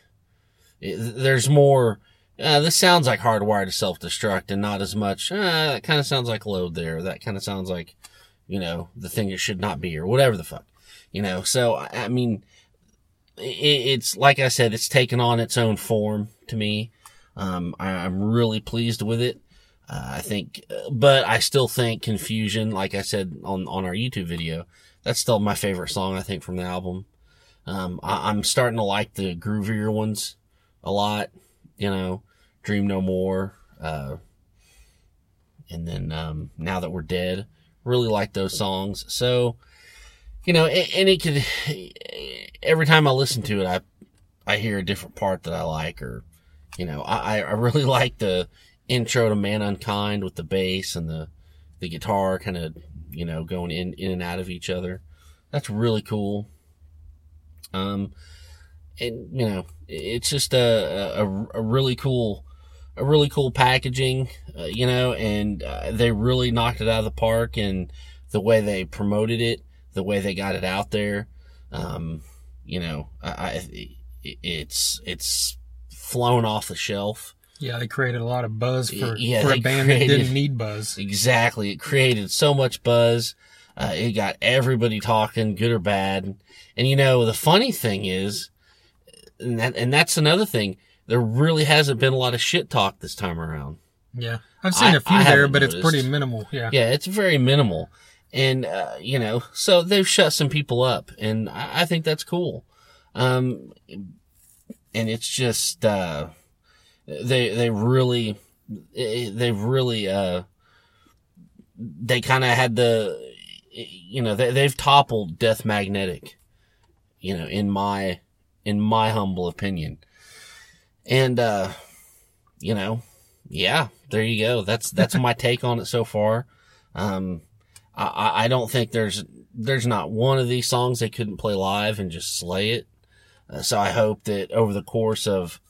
it, there's more. Uh, this sounds like hardwired to self-destruct, and not as much. Uh, that kind of sounds like load there. That kind of sounds like, you know, the thing it should not be, or whatever the fuck, you know. So I, I mean, it's like I said, it's taken on its own form to me. Um, I, I'm really pleased with it. Uh, I think, but I still think confusion, like I said on on our YouTube video, that's still my favorite song. I think from the album. Um, I, I'm starting to like the groovier ones a lot, you know, Dream No More, uh, and then, um, Now That We're Dead, really like those songs. So, you know, and, it could, every time I listen to it, I, I hear a different part that I like, or, you know, I, I really like the intro to Man Unkind with the bass and the, the guitar kind of, you know, going in, in and out of each other. That's really cool. Um, and you know, it's just a, a, a really cool, a really cool packaging, uh, you know, and uh, they really knocked it out of the park and the way they promoted it, the way they got it out there. Um, you know, I, I it's, it's flown off the shelf. Yeah, they created a lot of buzz for, Yeah, for a band created- that didn't need buzz. Exactly. It created so much buzz. Uh, it got everybody talking, good or bad. And you know, the funny thing is, and that, and that's another thing, there really hasn't been a lot of shit talk this time around. Yeah, I've seen I- a few I there, but it's pretty minimal. Yeah. Yeah, it's very minimal. And, uh, you know, so they've shut some people up and I, I think that's cool. Um, and it's just, uh, they, they really, they've really, uh, they kind of had the, you know, they, they've toppled Death Magnetic, you know, in my, in my humble opinion. And, uh, you know, yeah, there you go. That's, that's my take on it so far. Um, I- I, don't think there's, there's not one of these songs they couldn't play live and just slay it. Uh, so I hope that over the course of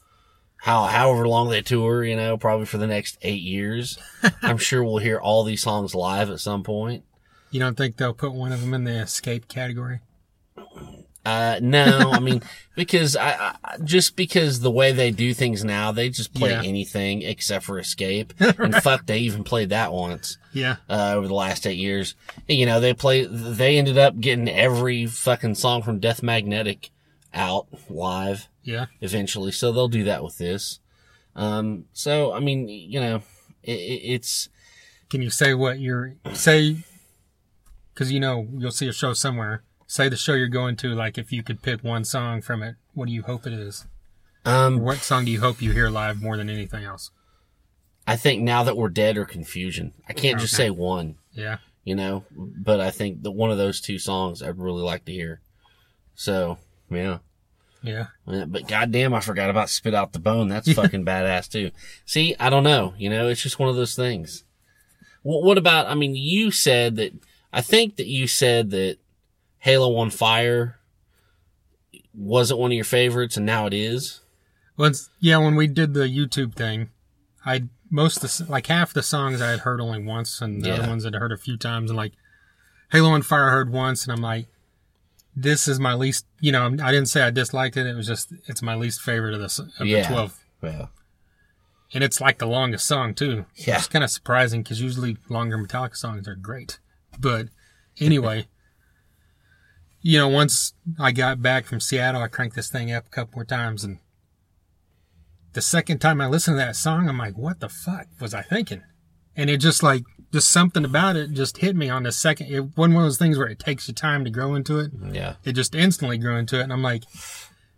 how, however long they tour, you know, probably for the next eight years, I'm sure we'll hear all these songs live at some point. You don't think they'll put one of them in the escape category? Uh, no, I mean, because I, I, just because the way they do things now, they just play Yeah. anything except for Escape. And fuck, they even played that once. Yeah. uh, over the last eight years. You know, they play, they ended up getting every fucking song from Death Magnetic out live Yeah. eventually. So they'll do that with this. Um, so, I mean, you know, it, it, it's, Can you say what you're say? Because you know you'll see a show somewhere. Say the show you're going to. Like if you could pick one song from it, what do you hope it is? Um, what song do you hope you hear live more than anything else? I think now that we're dead or confusion, I can't just say one, Yeah. you know, but I think that one of those two songs I'd really like to hear. So, yeah. Yeah. Yeah, But goddamn, I forgot about spit out the bone. That's fucking badass too. See, I don't know. You know, it's just one of those things. What, what about? I mean, you said that. I think that you said that Halo on Fire wasn't one of your favorites, and now it is. Once, yeah, when we did the YouTube thing, I most of the, like half the songs I had heard only once, and the Yeah. other ones I'd heard a few times. And like Halo on Fire, I heard once, and I'm like, this is my least. You know, I didn't say I disliked it. It was just it's my least favorite of the of Yeah. the twelve, Yeah. and it's like the longest song too. Yeah. it's kind of surprising because usually longer Metallica songs are great. But anyway. You know, once I got back from Seattle, I cranked this thing up a couple more times, and the second time I listened to that song, I'm like, what the fuck was I thinking? And it just like, just something about it just hit me on the second. It wasn't one of those things where it takes you time to grow into it. Yeah. It just instantly grew into it. And I'm like,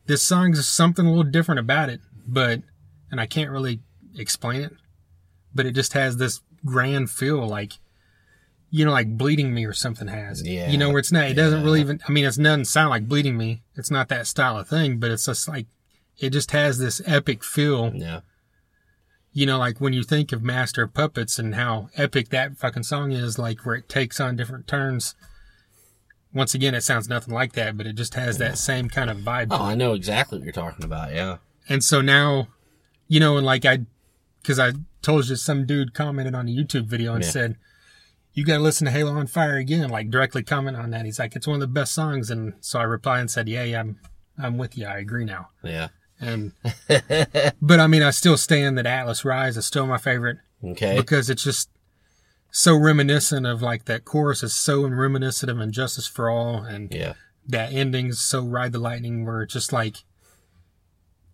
this song's something a little different about it, but, and I can't really explain it, but it just has this grand feel like, you know, like bleeding me or something has. Yeah. You know, where it's not, it doesn't really even, I mean, it doesn't sound like bleeding me. It's not that style of thing, but it's just like, it just has this epic feel Yeah. you know, like when you think of Master of Puppets and how epic that fucking song is, like where it takes on different turns. Once again, it sounds nothing like that, but it just has that same kind of vibe. Oh. I know exactly what you're talking about. Yeah. And so now, you know, and like I, cause I told you some dude commented on a YouTube video and Yeah. said, you got to listen to Halo on Fire again, like directly comment on that. He's like, it's one of the best songs. And so I replied and said, yeah, yeah, I'm, I'm with you. I agree now. Yeah. And, but I mean, I still stand that Atlas Rise is still my favorite. Okay. because it's just so reminiscent of like that chorus is so reminiscent of And Justice for All and Yeah. that ending's so Ride the Lightning where it's just like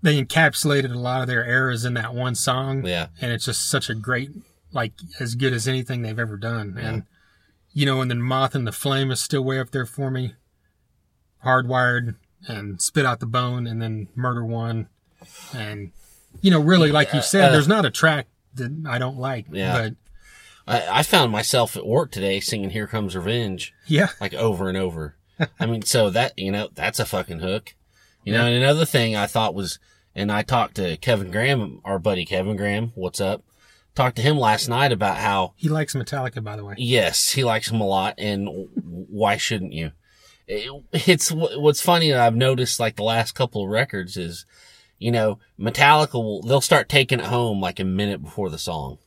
they encapsulated a lot of their eras in that one song. Yeah. And it's just such a great, like as good as anything they've ever done. And, you know, and then Moth and the Flame is still way up there for me. Hardwired and Spit Out the Bone and then Murder One. And, you know, really, like you said, uh, there's not a track that I don't like. Yeah. But I, I found myself at work today singing "Here Comes Revenge" yeah. like over and over. I mean, so that you know, that's a fucking hook. You know, and another thing I thought was, and I talked to Kevin Graham, our buddy Kevin Graham. What's up? Talked to him last night about how He likes Metallica, by the way. Yes, he likes him a lot, and why shouldn't you? It- it's what's funny that I've noticed like the last couple of records is, you know, Metallica will they'll start taking it home like a minute before the song.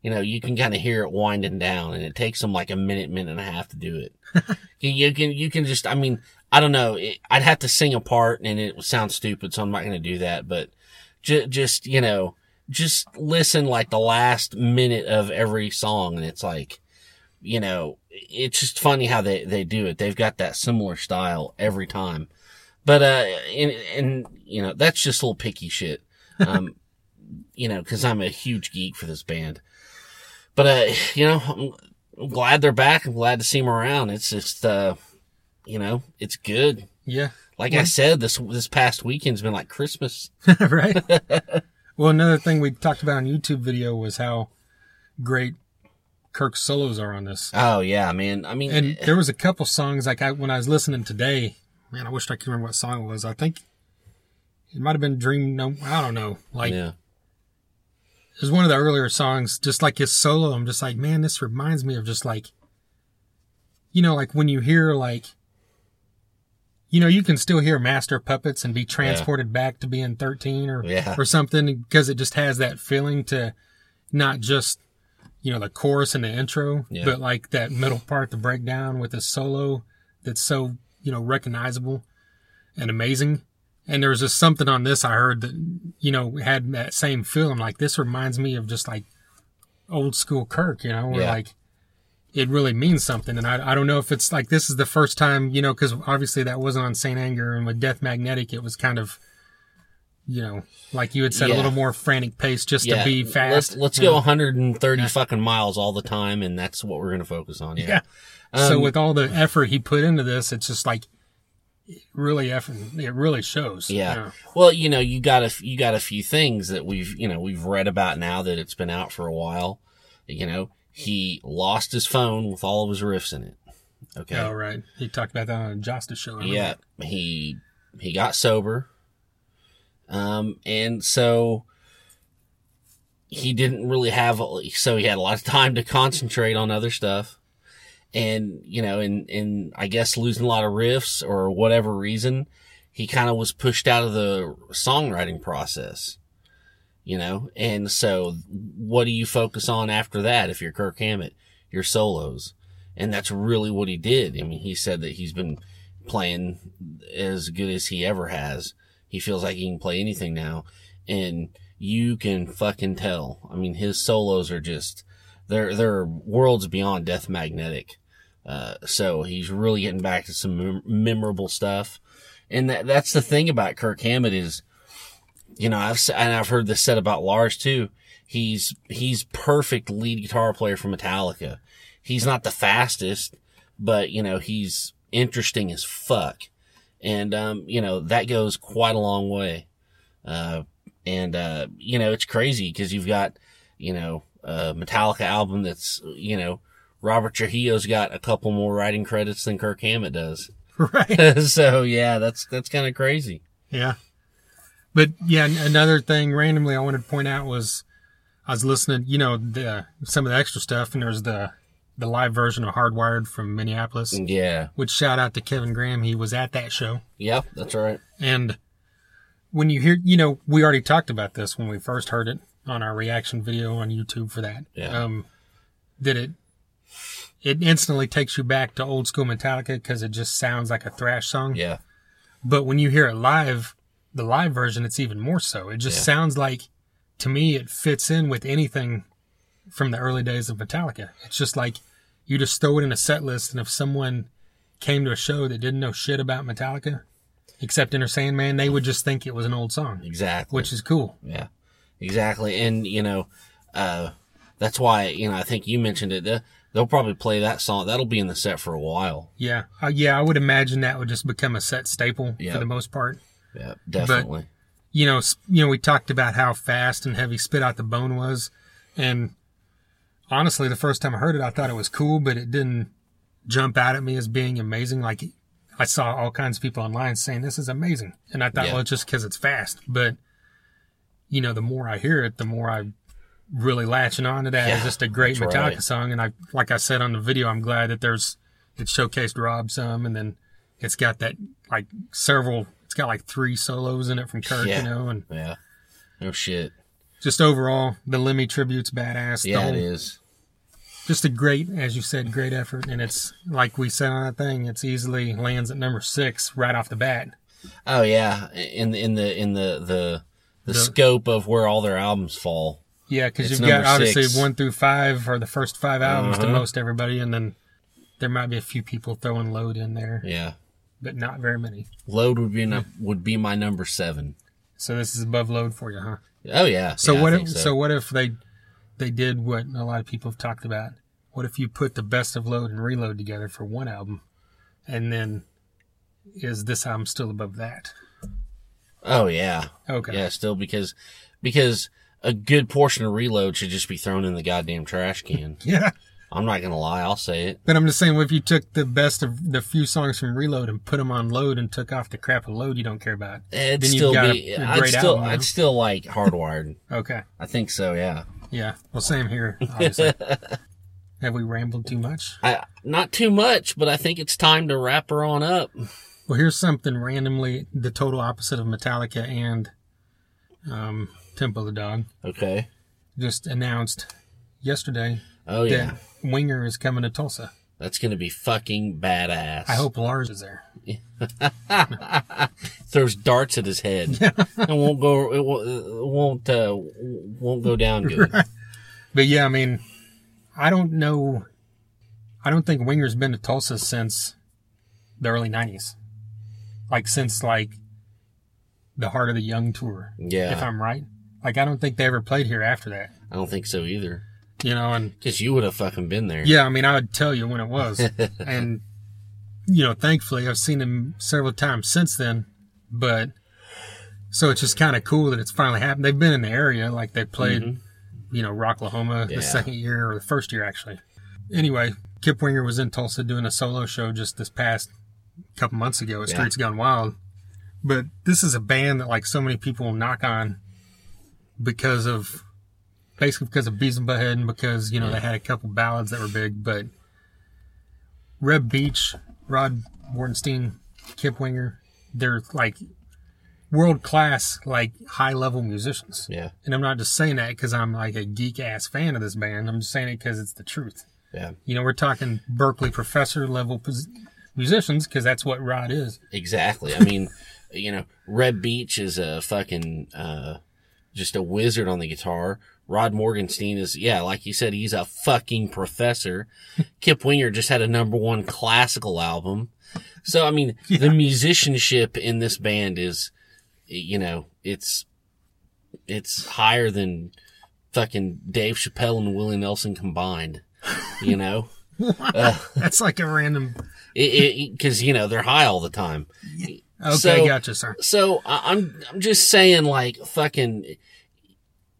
You know, you can kind of hear it winding down, and it takes them like a minute, minute and a half to do it. you, you can you can just, I mean, I don't know, it, I'd have to sing a part, and it would sound stupid, so I'm not going to do that. But ju- just you know, just listen like the last minute of every song, and it's like you know, it's just funny how they, they do it. They've got that similar style every time. But, uh, and, and, you know, that's just a little picky shit. Um, you know, cause I'm a huge geek for this band. But, uh, you know, I'm, I'm glad they're back. I'm glad to see them around. It's just, uh, you know, it's good. Yeah. Like I said, this, this past weekend's been like Christmas. right. well, another thing we talked about on YouTube video was how great Kirk's solos are on this. Oh yeah, man. I mean, And eh. there was a couple songs like I when I was listening today. Man, I wish I could remember what song it was. I think it might have been Dream. No, I don't know. Like yeah, it was one of the earlier songs. Just like his solo, I'm just like, man, this reminds me of just like, you know, like when you hear like, you know, you can still hear Master Puppets and be transported back to being 13 or Yeah. or something because it just has that feeling to not just you know the chorus and the intro, Yeah. but like that middle part, the breakdown with the solo that's so you know recognizable and amazing. And there was just something on this I heard that you know had that same feeling. Like, this reminds me of just like old school Kirk, you know, where Yeah. like it really means something. And I, I don't know if it's like this is the first time, you know, because obviously that wasn't on Saint Anger, and with Death Magnetic, it was kind of, you know, like you had said, Yeah. a little more frantic pace just yeah. to be fast. Let's, let's go know? 130 fucking miles all the time, and that's what we're going to focus on. Yeah. Yeah. so Um, with all the effort he put into this, it's just like it really effort. It really shows. Yeah. Well, you know, you got a you got a few things that we've you know we've read about now that it's been out for a while. You know, he lost his phone with all of his riffs in it. Okay. All right. He talked about that on a Justice show. Yeah, he he got sober, um, and so he didn't really have so he had a lot of time to concentrate on other stuff, and you know, and and I guess losing a lot of riffs or whatever reason, he kind of was pushed out of the songwriting process, you know? And so what do you focus on after that if you're Kirk Hammett? Your solos. And that's really what he did. I mean, he said that he's been playing as good as he ever has. He feels like he can play anything now. And you can fucking tell. I mean, his solos are just, they're, they're worlds beyond death magnetic. Uh, so he's really getting back to some mem- memorable stuff. And that, that's the thing about Kirk Hammett is, you know, I've, and I've heard this said about Lars too. He's, he's perfect lead guitar player for Metallica. He's not the fastest, but you know, he's interesting as fuck. And, um, you know, that goes quite a long way. Uh, and, uh, you know, it's crazy because you've got, you know, a Metallica album that's, you know, Robert Trujillo's got a couple more writing credits than Kirk Hammett does. right. so yeah, that's, that's kind of crazy. Yeah. But yeah, another thing randomly I wanted to point out was I was listening, you know, the, some of the extra stuff, and there's the the live version of Hardwired from Minneapolis. Yeah. Which shout out to Kevin Graham, he was at that show. Yeah, that's right. And when you hear, you know, we already talked about this when we first heard it on our reaction video on YouTube for that. Yeah. Um, that it it instantly takes you back to old school Metallica because it just sounds like a thrash song. Yeah. But when you hear it live, the live version, it's even more so. It just Yeah. sounds like, to me, it fits in with anything from the early days of Metallica. It's just like you just throw it in a set list, and if someone came to a show that didn't know shit about Metallica, except Enter Sandman, they would just think it was an old song, Exactly. which is cool. Yeah, exactly. And, you know, uh, that's why, you know, I think you mentioned it. They'll, they'll probably play that song. That'll be in the set for a while. Yeah, uh, yeah, I would imagine that would just become a set staple Yeah. for the most part. Yeah, definitely. you know, you know, we talked about how fast and heavy Spit Out the Bone was, and honestly, the first time I heard it, I thought it was cool, but it didn't jump out at me as being amazing. Like I saw all kinds of people online saying this is amazing, and I thought, Yeah. well, it's just because it's fast. But you know, the more I hear it, the more I really latching on to that. Yeah, it's just a great Metallica right. song, and I, like I said on the video, I'm glad that there's it showcased Rob some, and then it's got that like several. It's got like three solos in it from Kirk, Yeah. you know, and yeah. No shit. just overall, the Lemmy tribute's badass. Yeah, whole- it is. Just a great, as you said, great effort. And it's like we said on that thing, it's easily lands at number six right off the bat. Oh yeah. In, in the, in the, the, the, The- scope of where all their albums fall. Yeah, because you've got obviously six. one through five are the first five albums to Uh-huh. most everybody. And then there might be a few people throwing load in there, Yeah. But not very many. Load would be, no, would be my number seven. So this is above load for you, huh? Oh yeah. So Yeah, what if so. what if they they did what a lot of people have talked about? What if you put the best of load and reload together for one album, and then is this album still above that? Oh yeah. Okay. Yeah, still because, because a good portion of reload should just be thrown in the goddamn trash can. Yeah. I'm not gonna lie, I'll say it. But I'm just saying, what if you took the best of the few songs from Reload and put them on Load and took off the crap of Load you don't care about? It'd Then still got be. a- a I'd still. album? I'd still like Hardwired. Okay. I think so. Yeah. Yeah. Well, same here. Obviously. Have we rambled too much? I not too much, but I think it's time to wrap her on up. Well, here's something randomly the total opposite of Metallica and um, Temple of the Dog. Okay. Just announced yesterday Oh yeah, that Winger is coming to Tulsa. that's gonna be fucking badass. I hope Lars is there. throws darts at his head. it won't go. It won't. It won't. Uh, won't go down good. But yeah, I mean, I don't know. I don't think Winger's been to Tulsa since the early '90s, like since like the Heart of the Young tour. Yeah. if I'm right. Like I don't think they ever played here after that. I don't think so either. You know, and Because you would have fucking been there. yeah, I mean, I would tell you when it was, and you know, thankfully I've seen him several times since then. But so it's just kind of cool that it's finally happened. They've been in the area, like they played, mm-hmm. you know, Rocklahoma Yeah. the second year or the first year actually. Anyway, Kip Winger was in Tulsa doing a solo show just this past couple months ago at Yeah. Streets Gone Wild. But this is a band that like so many people knock on because of basically because of Beavis and Butthead and because, you know, they had a couple ballads that were big, but Reb Beach, Rod Morgenstein, Kip Winger, they're like world class, like high level musicians. Yeah. And I'm not just saying that because I'm like a geek ass fan of this band. I'm just saying it because it's the truth. Yeah. You know, we're talking Berklee professor level pos- musicians because that's what Rod is. Exactly. I mean, you know, Reb Beach is a fucking, uh, just a wizard on the guitar. Rod Morgenstein is, yeah, like you said, he's a fucking professor. Kip Winger just had a number one classical album. So, I mean, the musicianship in this band is, you know, it's, it's higher than fucking Dave Chappelle and Willie Nelson combined, you know? Uh, That's like a random. It, it, cause, you know, they're high all the time. Okay, So- gotcha, sir. So I'm I'm just saying, like, fucking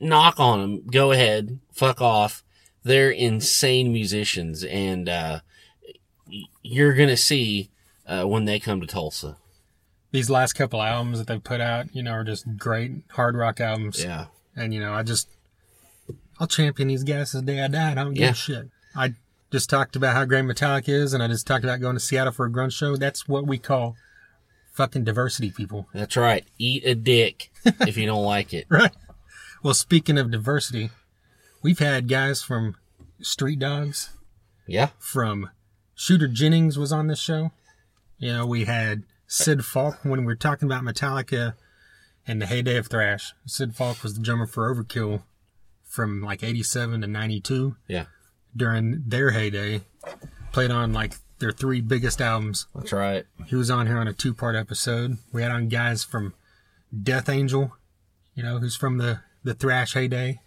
knock on them. Go ahead, fuck off. They're insane musicians, and uh, you're gonna see uh, when they come to Tulsa. These last couple albums that they've put out, you know, are just great hard rock albums. Yeah, And, you know, I just, I'll champion these guys to the day I die. I don't give Yeah. a shit. I just talked about how great Metallica is, and I just talked about going to Seattle for a grunge show. That's what we call fucking diversity, people. that's right. Eat a dick if you don't like it. Right. Well, speaking of diversity, we've had guys from Street Dogs, Yeah, from Shooter Jennings was on this show. You know, we had Sid Falck when we were talking about Metallica and the heyday of thrash. Sid Falck was the drummer for Overkill from like 87 to 92 yeah, during their heyday. Played on like their three biggest albums. that's right. He was on here on a two part episode. We had on guys from Death Angel, you know, who's from the, the thrash heyday.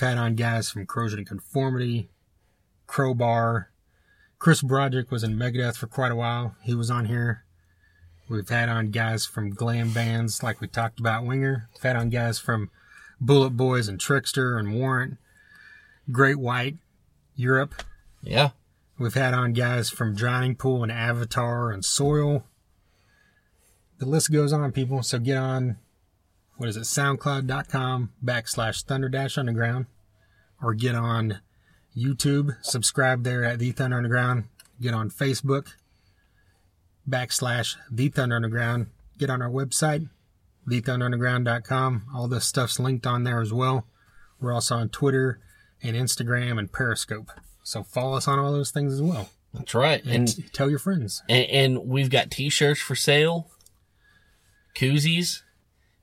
We've on guys from Corrosion of Conformity, Crowbar. Chris Broderick was in Megadeth for quite a while. He was on here. We've had on guys from glam bands like we talked about Winger. We've had on guys from Bullet Boys and Trickster and Warrant, Great White, Europe. Yeah, We've had on guys from Drowning Pool and Avatar and Soil. The list goes on, people. So get on, what is it, soundcloud.com backslash Thunder Dash Underground. Or get on YouTube, subscribe there at The Thunder Underground. Get on Facebook, backslash The Thunder Underground. Get on our website, thethunderunderground.com. All this stuff's linked on there as well. We're also on Twitter and Instagram and Periscope. So follow us on all those things as well. that's right. And And tell your friends. and, and we've got t-shirts for sale, koozies.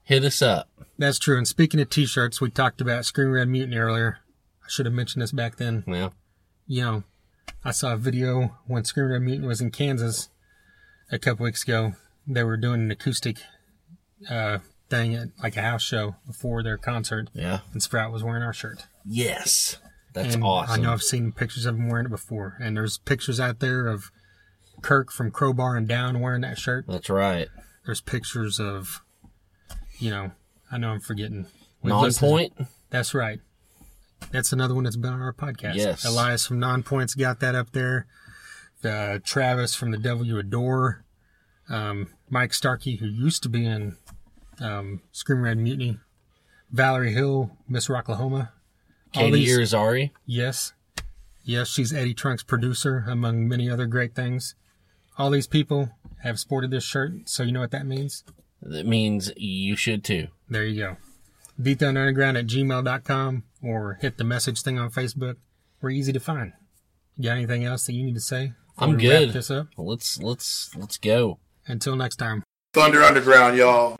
Hit us up. That's true. And speaking of t-shirts, we talked about Scream Red Mutiny earlier. I should have mentioned this back then. Yeah, You know, I saw a video when Scream Red Mutiny was in Kansas a couple weeks ago. They were doing an acoustic uh, thing at like a house show before their concert, yeah. and Sprout was wearing our shirt. Yes, that's And awesome. I know I've seen pictures of him wearing it before, and there's pictures out there of Kirk from Crowbar and Down wearing that shirt. That's right. There's pictures of, you know, I know I'm forgetting. We've Non-point. That's right. That's another one that's been on our podcast. Yes. Elias from Non Points got that up there. Uh, Travis from The Devil You Adore. Um, Mike Starkey, who used to be in um, Scream Red Mutiny. Valerie Hill, Miss Rocklahoma. All Katie these- Irizarry. Yes. Yes, she's Eddie Trunk's producer, among many other great things. All these people have sported this shirt, so you know what that means? That means you should too. There you go. TheThunderUnderground at gmail.com or hit the message thing on Facebook. We're easy to find. You got anything else that you need to say? I'm we wrap good. this up. Let's let's let's go. Until next time. Thunder Underground, y'all.